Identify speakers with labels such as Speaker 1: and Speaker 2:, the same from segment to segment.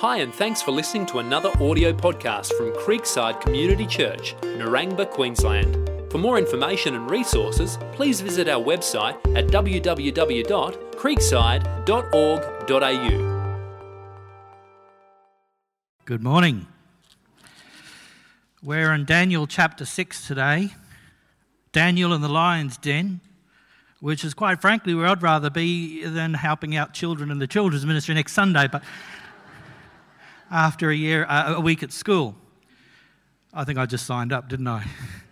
Speaker 1: Hi, and thanks for listening to another audio podcast from Creekside Community Church, Narangba, Queensland. For more information and resources, please visit our website at www.creekside.org.au.
Speaker 2: Good morning. We're in Daniel chapter 6 today. Daniel in the lion's den, which is quite frankly where I'd rather be than helping out children in the children's ministry next Sunday. But after a year, uh, a week at school. I think I just signed up, didn't I?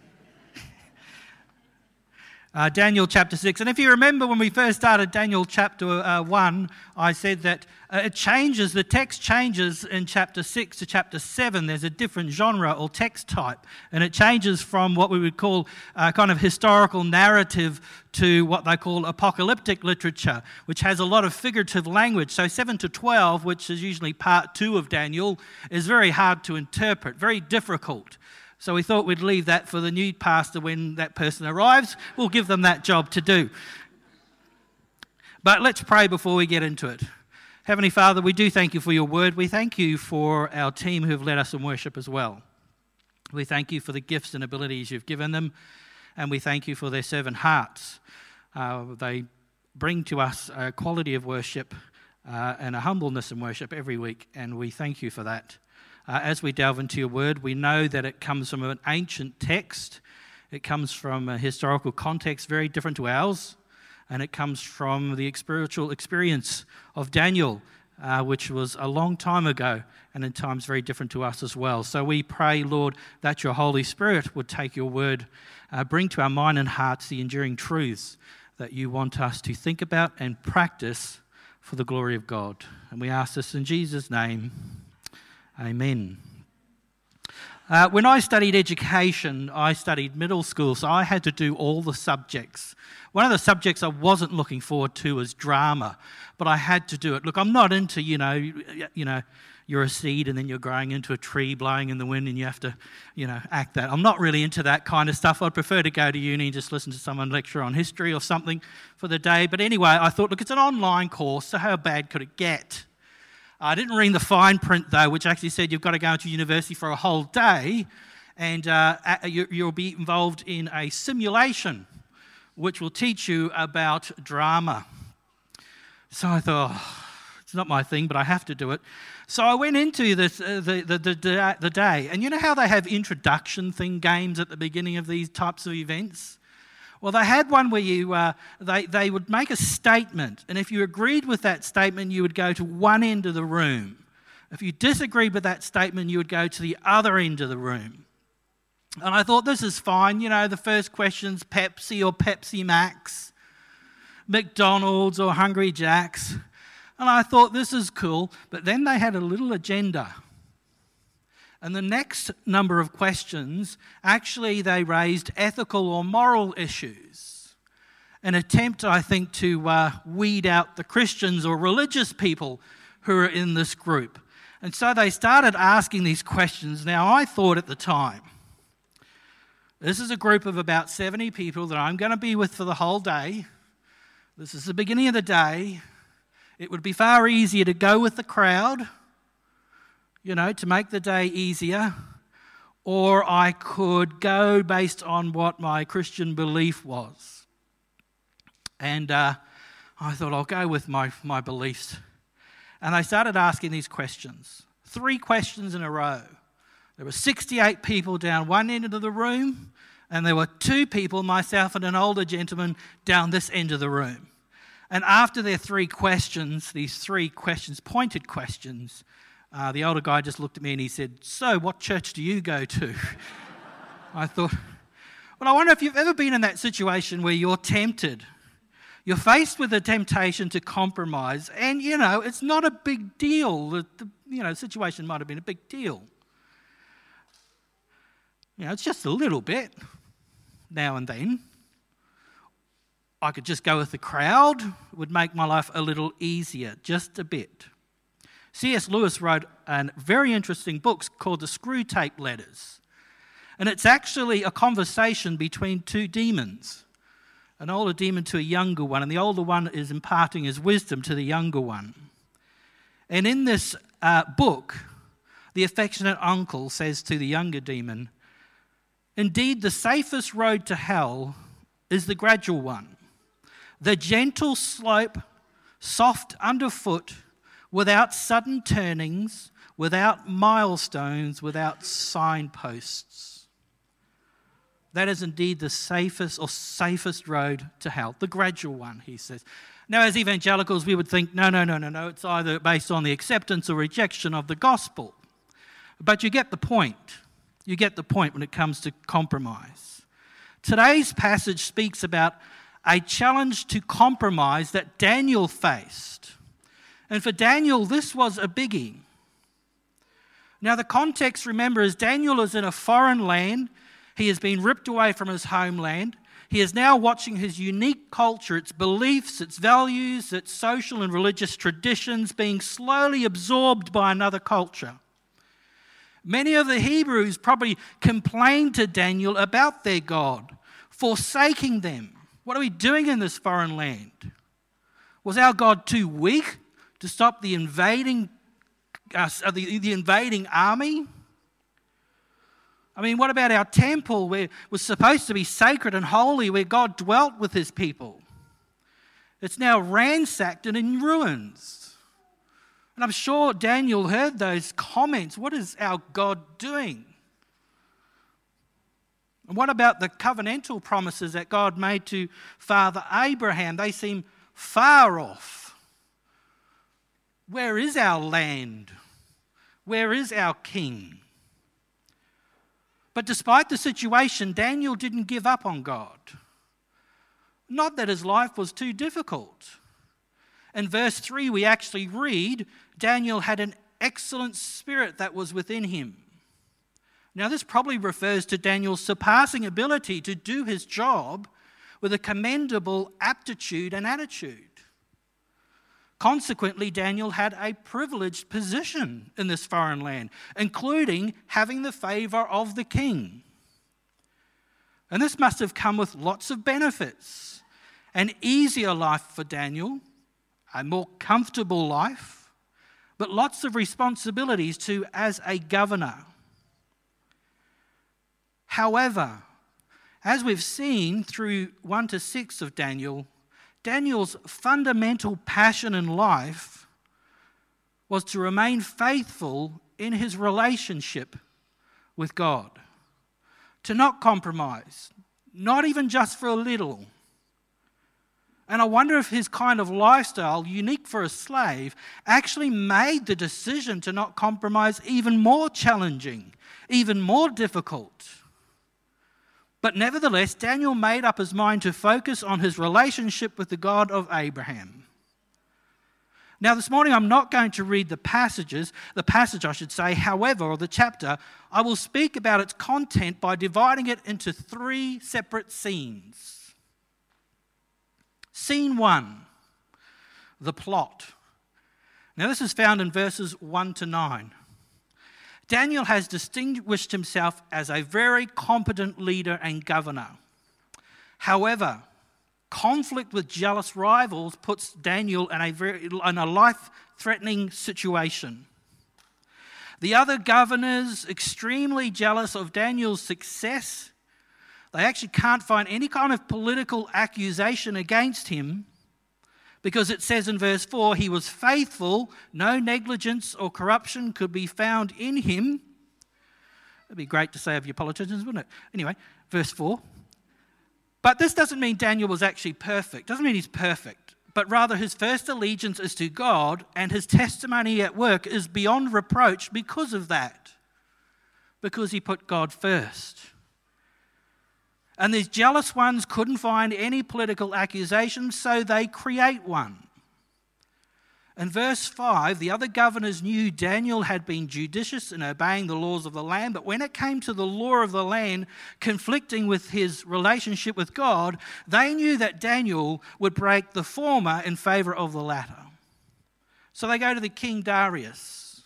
Speaker 2: Uh, Daniel chapter 6. And if you remember when we first started Daniel chapter uh, 1, I said that uh, it changes, the text changes in chapter 6 to chapter 7. There's a different genre or text type. And it changes from what we would call uh, kind of historical narrative to what they call apocalyptic literature, which has a lot of figurative language. So 7 to 12, which is usually part 2 of Daniel, is very hard to interpret, very difficult. So we thought we'd leave that for the new pastor when that person arrives. We'll give them that job to do. But let's pray before we get into it. Heavenly Father, we do thank you for your word. We thank you for our team who have led us in worship as well. We thank you for the gifts and abilities you've given them, and we thank you for their servant hearts. Uh, they bring to us a quality of worship uh, and a humbleness in worship every week, and we thank you for that. Uh, as we delve into your word, we know that it comes from an ancient text, it comes from a historical context very different to ours, and it comes from the spiritual experience of Daniel, uh, which was a long time ago and in times very different to us as well. So we pray, Lord, that your Holy Spirit would take your word, uh, bring to our mind and hearts the enduring truths that you want us to think about and practice for the glory of God. And we ask this in Jesus' name. Amen. Uh, when I studied education, I studied middle school, so I had to do all the subjects. One of the subjects I wasn't looking forward to was drama, but I had to do it. Look, I'm not into, you know, you know, you're a seed and then you're growing into a tree blowing in the wind and you have to, you know, act that. I'm not really into that kind of stuff. I'd prefer to go to uni and just listen to someone lecture on history or something for the day. But anyway, I thought, look, it's an online course, so how bad could it get? I didn't read the fine print, though, which actually said you've got to go to university for a whole day and uh, you'll be involved in a simulation which will teach you about drama. So I thought, oh, it's not my thing, but I have to do it. So I went into this, uh, the, the, the, the day, and you know how they have introduction thing games at the beginning of these types of events? Well, they had one where you, uh, they, they would make a statement, and if you agreed with that statement, you would go to one end of the room. If you disagreed with that statement, you would go to the other end of the room. And I thought, this is fine. You know, the first question's Pepsi or Pepsi Max, McDonald's or Hungry Jack's. And I thought, this is cool. But then they had a little agenda. And the next number of questions, actually, they raised ethical or moral issues. An attempt, I think, to uh, weed out the Christians or religious people who are in this group. And so they started asking these questions. Now, I thought at the time, this is a group of about 70 people that I'm going to be with for the whole day. This is the beginning of the day. It would be far easier to go with the crowd you know, to make the day easier, or I could go based on what my Christian belief was. And uh, I thought, I'll go with my, my beliefs. And they started asking these questions three questions in a row. There were 68 people down one end of the room, and there were two people, myself and an older gentleman, down this end of the room. And after their three questions, these three questions, pointed questions, uh, the older guy just looked at me and he said, So, what church do you go to? I thought, Well, I wonder if you've ever been in that situation where you're tempted. You're faced with a temptation to compromise, and you know, it's not a big deal. The, the you know, situation might have been a big deal. You know, it's just a little bit now and then. I could just go with the crowd, it would make my life a little easier, just a bit. C.S. Lewis wrote a very interesting book called The Screwtape Letters. And it's actually a conversation between two demons an older demon to a younger one, and the older one is imparting his wisdom to the younger one. And in this uh, book, the affectionate uncle says to the younger demon, Indeed, the safest road to hell is the gradual one, the gentle slope, soft underfoot, without sudden turnings, without milestones, without signposts. That is indeed the safest or safest road to hell, the gradual one, he says. Now, as evangelicals, we would think, no, no, no, no, no, it's either based on the acceptance or rejection of the gospel. But you get the point. You get the point when it comes to compromise. Today's passage speaks about a challenge to compromise that Daniel faced. And for Daniel, this was a biggie. Now, the context, remember, is Daniel is in a foreign land. He has been ripped away from his homeland. He is now watching his unique culture, its beliefs, its values, its social and religious traditions being slowly absorbed by another culture. Many of the Hebrews probably complained to Daniel about their God, forsaking them. What are we doing in this foreign land? Was our God too weak to stop the invading, uh, the, the invading army? I mean, what about our temple where was supposed to be sacred and holy, where God dwelt with his people? It's now ransacked and in ruins. And I'm sure Daniel heard those comments. What is our God doing? And what about the covenantal promises that God made to Father Abraham? They seem far off. Where is our land? Where is our king? But despite the situation, Daniel didn't give up on God. Not that his life was too difficult. In verse 3, we actually read Daniel had an excellent spirit that was within him. Now, this probably refers to Daniel's surpassing ability to do his job with a commendable aptitude and attitude. Consequently, Daniel had a privileged position in this foreign land, including having the favor of the king. And this must have come with lots of benefits an easier life for Daniel, a more comfortable life, but lots of responsibilities too as a governor. However, as we've seen through 1 to 6 of Daniel, Daniel's fundamental passion in life was to remain faithful in his relationship with God, to not compromise, not even just for a little. And I wonder if his kind of lifestyle, unique for a slave, actually made the decision to not compromise even more challenging, even more difficult. But nevertheless, Daniel made up his mind to focus on his relationship with the God of Abraham. Now, this morning I'm not going to read the passages, the passage I should say, however, or the chapter. I will speak about its content by dividing it into three separate scenes. Scene one, the plot. Now, this is found in verses 1 to 9. Daniel has distinguished himself as a very competent leader and governor. However, conflict with jealous rivals puts Daniel in a, very, in a life threatening situation. The other governors, extremely jealous of Daniel's success, they actually can't find any kind of political accusation against him because it says in verse 4 he was faithful, no negligence or corruption could be found in him. It'd be great to say of your politicians, wouldn't it? Anyway, verse 4. But this doesn't mean Daniel was actually perfect, doesn't mean he's perfect, but rather his first allegiance is to God and his testimony at work is beyond reproach because of that, because he put God first. And these jealous ones couldn't find any political accusation, so they create one. In verse 5, the other governors knew Daniel had been judicious in obeying the laws of the land, but when it came to the law of the land conflicting with his relationship with God, they knew that Daniel would break the former in favor of the latter. So they go to the king Darius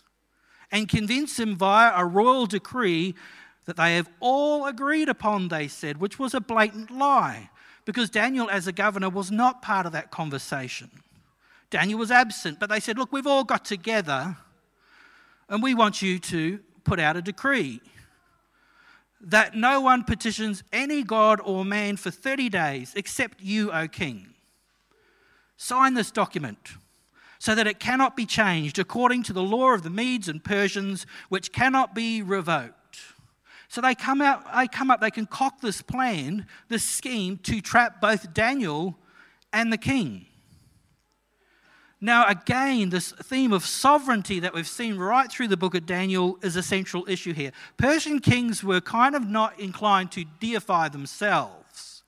Speaker 2: and convince him via a royal decree that they have all agreed upon, they said, which was a blatant lie, because Daniel, as a governor, was not part of that conversation. Daniel was absent, but they said, Look, we've all got together And we want you to put out a decree that no one petitions any god or man for 30 days except you, O king. Sign this document so that it cannot be changed according to the law of the Medes and Persians, which cannot be revoked. So they come out, they come up, they concoct this plan, this scheme to trap both Daniel and the king. Now, again, this theme of sovereignty that we've seen right through the book of Daniel is a central issue here. Persian kings were kind of not inclined to deify themselves.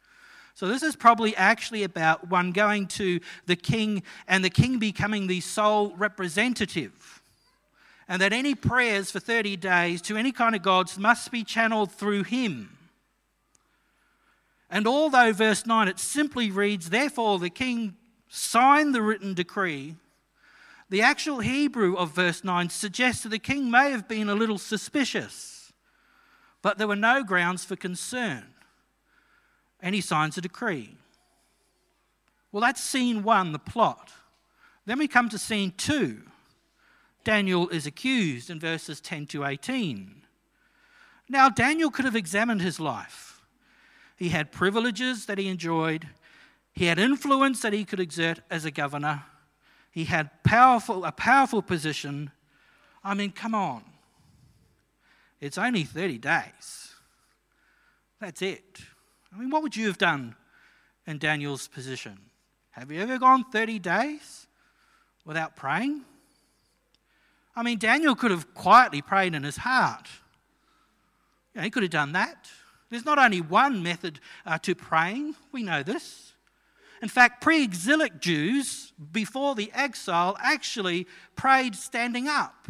Speaker 2: So, this is probably actually about one going to the king and the king becoming the sole representative. And that any prayers for 30 days to any kind of gods must be channeled through him. And although, verse 9, it simply reads, Therefore the king signed the written decree, the actual Hebrew of verse 9 suggests that the king may have been a little suspicious, but there were no grounds for concern. And he signs a decree. Well, that's scene one, the plot. Then we come to scene two. Daniel is accused in verses 10 to 18. Now, Daniel could have examined his life. He had privileges that he enjoyed, he had influence that he could exert as a governor. He had powerful, a powerful position. I mean, come on. It's only 30 days. That's it. I mean, what would you have done in Daniel's position? Have you ever gone 30 days without praying? I mean, Daniel could have quietly prayed in his heart. You know, he could have done that. There's not only one method uh, to praying, we know this. In fact, pre exilic Jews, before the exile, actually prayed standing up.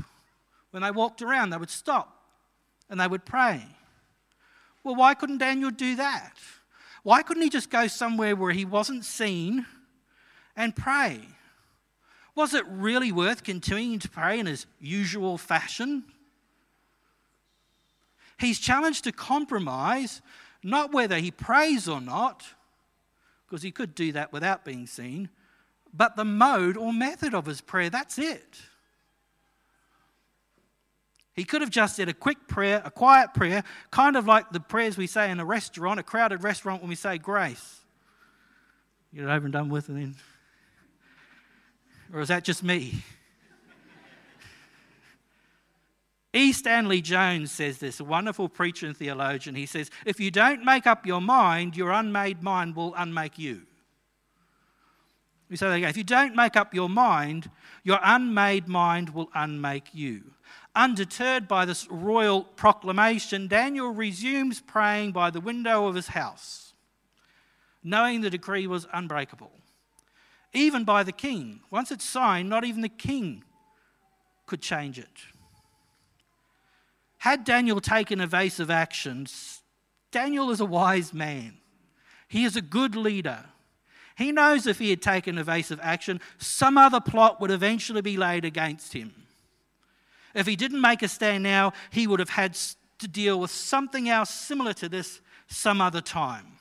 Speaker 2: When they walked around, they would stop and they would pray. Well, why couldn't Daniel do that? Why couldn't he just go somewhere where he wasn't seen and pray? Was it really worth continuing to pray in his usual fashion? He's challenged to compromise, not whether he prays or not, because he could do that without being seen, but the mode or method of his prayer, that's it. He could have just said a quick prayer, a quiet prayer, kind of like the prayers we say in a restaurant, a crowded restaurant when we say grace. You're over and done with, and then. Or is that just me? E. Stanley Jones says this, a wonderful preacher and theologian. He says, If you don't make up your mind, your unmade mind will unmake you. We say that again. If you don't make up your mind, your unmade mind will unmake you. Undeterred by this royal proclamation, Daniel resumes praying by the window of his house, knowing the decree was unbreakable. Even by the king. Once it's signed, not even the king could change it. Had Daniel taken evasive actions, Daniel is a wise man. He is a good leader. He knows if he had taken evasive action, some other plot would eventually be laid against him. If he didn't make a stand now, he would have had to deal with something else similar to this some other time.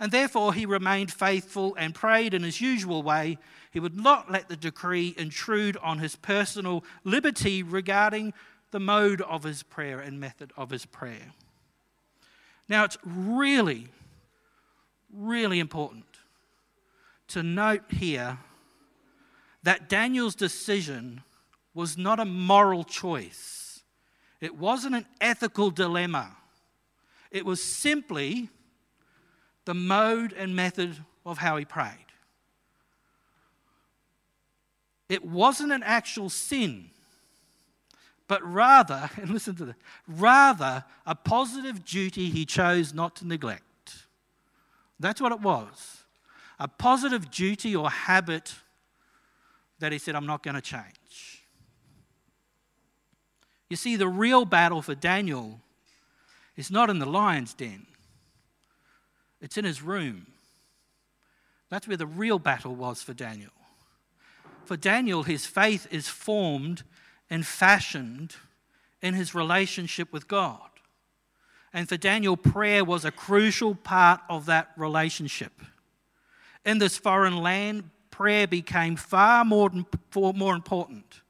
Speaker 2: And therefore, he remained faithful and prayed in his usual way. He would not let the decree intrude on his personal liberty regarding the mode of his prayer and method of his prayer. Now, it's really, really important to note here that Daniel's decision was not a moral choice, it wasn't an ethical dilemma. It was simply the mode and method of how he prayed. It wasn't an actual sin but rather, and listen to this, rather a positive duty he chose not to neglect. That's what it was. A positive duty or habit that he said, I'm not going to change. You see, the real battle for Daniel is not in the lion's den, it's in his room. That's where the real battle was for Daniel. For Daniel, his faith is formed and fashioned in his relationship with God. And for Daniel, prayer was a crucial part of that relationship. In this foreign land, prayer became far more, more important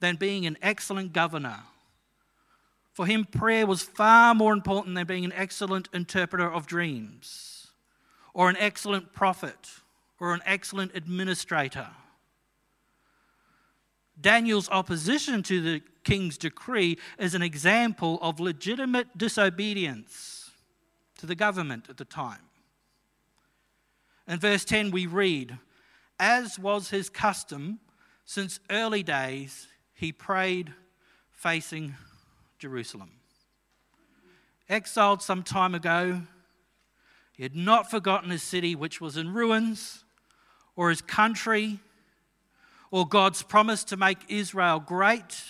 Speaker 2: than being an excellent governor. For him, prayer was far more important than being an excellent interpreter of dreams, or an excellent prophet, or an excellent administrator. Daniel's opposition to the king's decree is an example of legitimate disobedience to the government at the time. In verse 10, we read, As was his custom since early days, he prayed facing Jerusalem. Exiled some time ago, he had not forgotten his city, which was in ruins, or his country, or God's promise to make Israel great,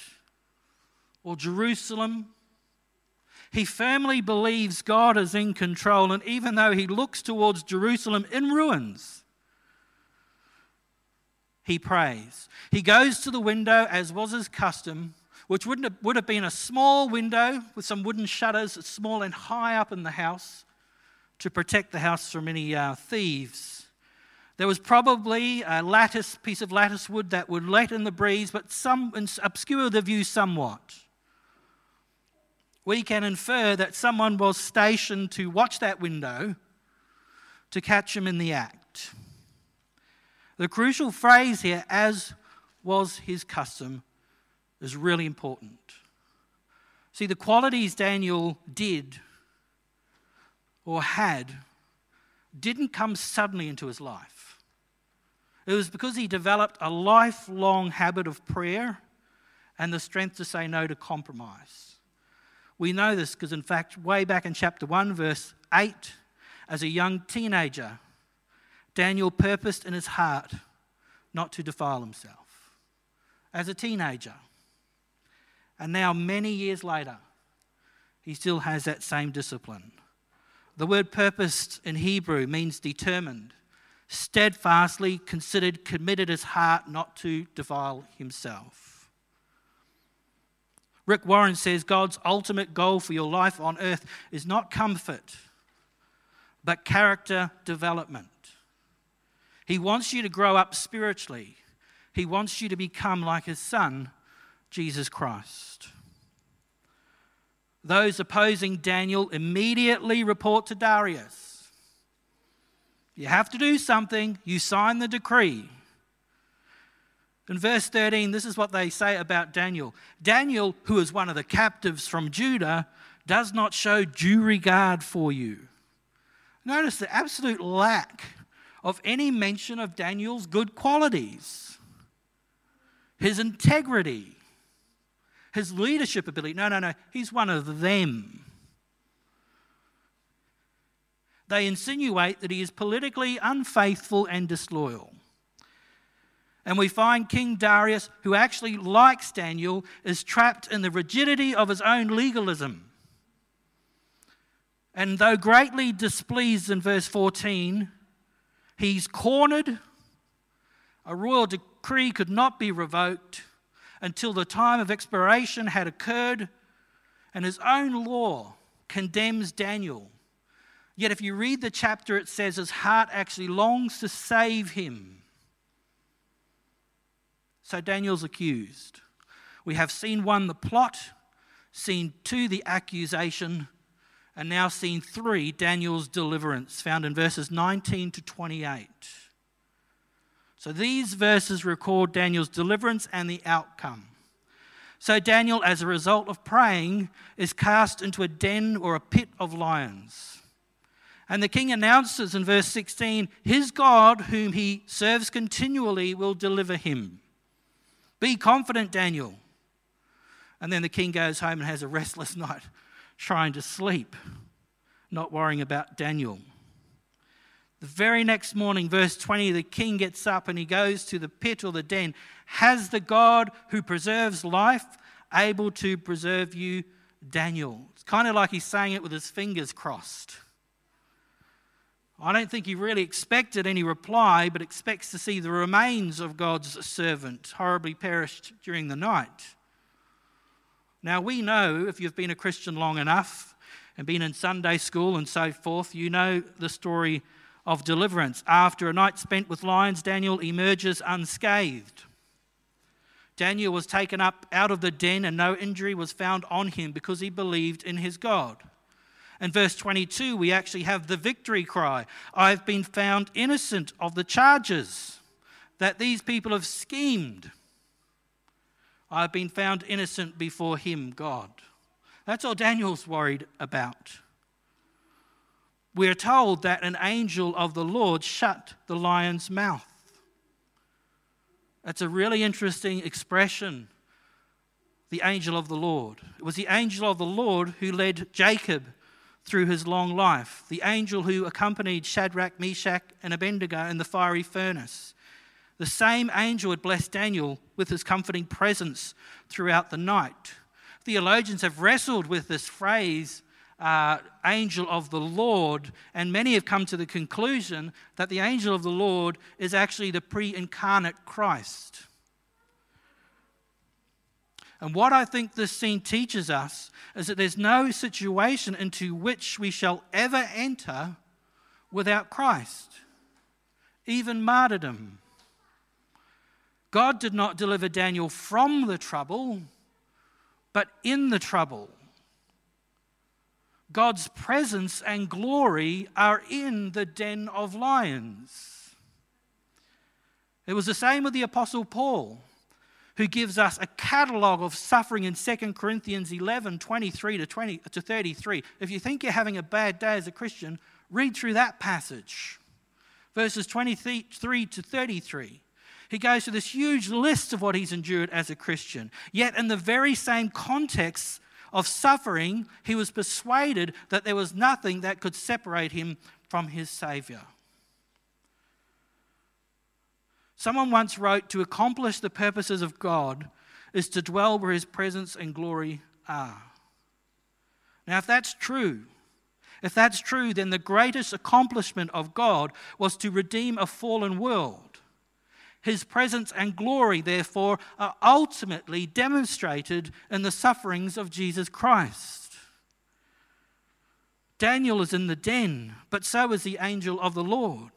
Speaker 2: or Jerusalem. He firmly believes God is in control, and even though he looks towards Jerusalem in ruins, he prays. He goes to the window, as was his custom, which would have, would have been a small window with some wooden shutters, small and high up in the house, to protect the house from any uh, thieves. There was probably a lattice, piece of lattice wood that would let in the breeze, but some obscure the view somewhat. We can infer that someone was stationed to watch that window to catch him in the act. The crucial phrase here, as was his custom, is really important. See, the qualities Daniel did or had didn't come suddenly into his life. It was because he developed a lifelong habit of prayer and the strength to say no to compromise. We know this because, in fact, way back in chapter 1, verse 8, as a young teenager, Daniel purposed in his heart not to defile himself as a teenager. And now, many years later, he still has that same discipline. The word purposed in Hebrew means determined, steadfastly considered, committed his heart not to defile himself. Rick Warren says God's ultimate goal for your life on earth is not comfort, but character development. He wants you to grow up spiritually. He wants you to become like his son, Jesus Christ. Those opposing Daniel immediately report to Darius. You have to do something, you sign the decree. In verse 13, this is what they say about Daniel Daniel, who is one of the captives from Judah, does not show due regard for you. Notice the absolute lack of any mention of Daniel's good qualities, his integrity, his leadership ability. No, no, no, he's one of them. They insinuate that he is politically unfaithful and disloyal. And we find King Darius, who actually likes Daniel, is trapped in the rigidity of his own legalism. And though greatly displeased in verse 14, He's cornered. A royal decree could not be revoked until the time of expiration had occurred, and his own law condemns Daniel. Yet, if you read the chapter, it says his heart actually longs to save him. So, Daniel's accused. We have seen one, the plot, scene two, the accusation, and now scene three, Daniel's deliverance, found in verses 19 to 28. So these verses record Daniel's deliverance and the outcome. So Daniel, as a result of praying, is cast into a den or a pit of lions. And the king announces in verse 16, His God, whom he serves continually, will deliver him. Be confident, Daniel. And then the king goes home and has a restless night trying to sleep, not worrying about Daniel. The very next morning, verse 20, the king gets up and he goes to the pit or the den. Has the God who preserves life able to preserve you, Daniel? It's kind of like he's saying it with his fingers crossed. I don't think he really expected any reply, but expects to see the remains of God's servant horribly perished during the night. Now, we know if you've been a Christian long enough and been in Sunday school and so forth, you know the story of deliverance. After a night spent with lions, Daniel emerges unscathed. Daniel was taken up out of the den, and no injury was found on him because he believed in his God. In verse 22, we actually have the victory cry I've been found innocent of the charges that these people have schemed. I've been found innocent before him, God. That's all Daniel's worried about. We're told that an angel of the Lord shut the lion's mouth. That's a really interesting expression. The angel of the Lord. It was the angel of the Lord who led Jacob through his long life, the angel who accompanied Shadrach, Meshach, and Abednego in the fiery furnace. The same angel had blessed Daniel with his comforting presence throughout the night. Theologians have wrestled with this phrase, uh, angel of the Lord, and many have come to the conclusion that the angel of the Lord is actually the pre incarnate Christ. And what I think this scene teaches us is that there's no situation into which we shall ever enter without Christ, even martyrdom. God did not deliver Daniel from the trouble, but in the trouble. God's presence and glory are in the den of lions. It was the same with the Apostle Paul who gives us a catalogue of suffering in 2 Corinthians 11 23 to, 20, to 33. If you think you're having a bad day as a Christian, read through that passage. Verses 23 to 33. He goes through this huge list of what he's endured as a Christian. Yet, in the very same context of suffering, he was persuaded that there was nothing that could separate him from his Savior. Someone once wrote, To accomplish the purposes of God is to dwell where his presence and glory are. Now, if that's true, if that's true, then the greatest accomplishment of God was to redeem a fallen world. His presence and glory, therefore, are ultimately demonstrated in the sufferings of Jesus Christ. Daniel is in the den, but so is the angel of the Lord.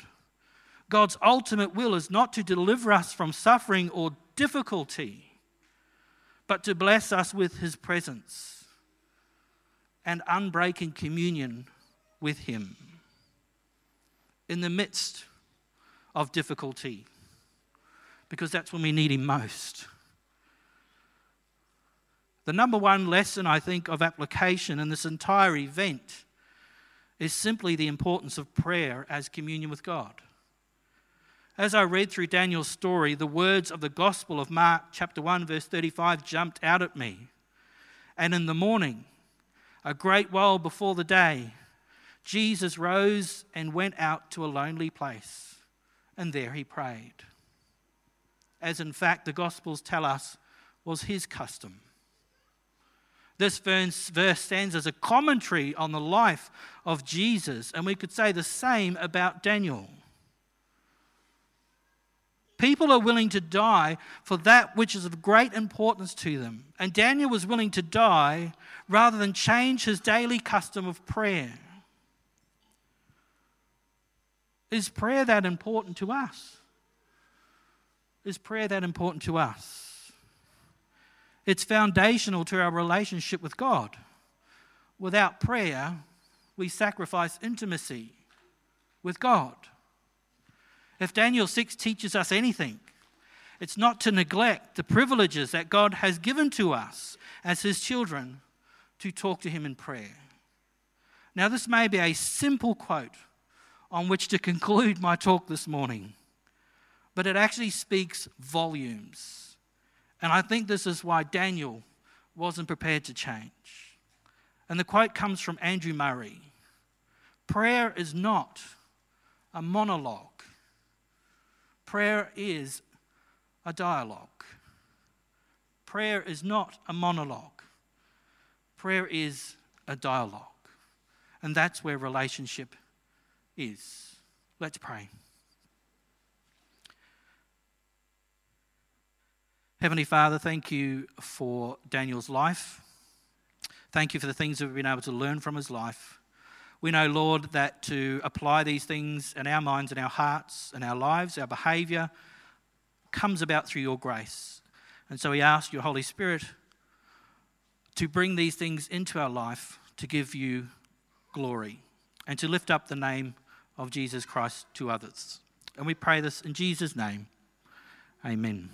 Speaker 2: God's ultimate will is not to deliver us from suffering or difficulty, but to bless us with his presence and unbreaking communion with him in the midst of difficulty, because that's when we need him most. The number one lesson, I think, of application in this entire event is simply the importance of prayer as communion with God. As I read through Daniel's story, the words of the Gospel of Mark, chapter 1, verse 35, jumped out at me. And in the morning, a great while before the day, Jesus rose and went out to a lonely place, and there he prayed. As in fact, the Gospels tell us was his custom. This verse stands as a commentary on the life of Jesus, and we could say the same about Daniel. People are willing to die for that which is of great importance to them. And Daniel was willing to die rather than change his daily custom of prayer. Is prayer that important to us? Is prayer that important to us? It's foundational to our relationship with God. Without prayer, we sacrifice intimacy with God. If Daniel 6 teaches us anything, it's not to neglect the privileges that God has given to us as his children to talk to him in prayer. Now, this may be a simple quote on which to conclude my talk this morning, but it actually speaks volumes. And I think this is why Daniel wasn't prepared to change. And the quote comes from Andrew Murray Prayer is not a monologue Prayer is a dialogue. Prayer is not a monologue. Prayer is a dialogue. And that's where relationship is. Let's pray. Heavenly Father, thank you for Daniel's life. Thank you for the things that we've been able to learn from his life. We know, Lord, that to apply these things in our minds and our hearts and our lives, our behavior, comes about through your grace. And so we ask your Holy Spirit to bring these things into our life to give you glory and to lift up the name of Jesus Christ to others. And we pray this in Jesus' name. Amen.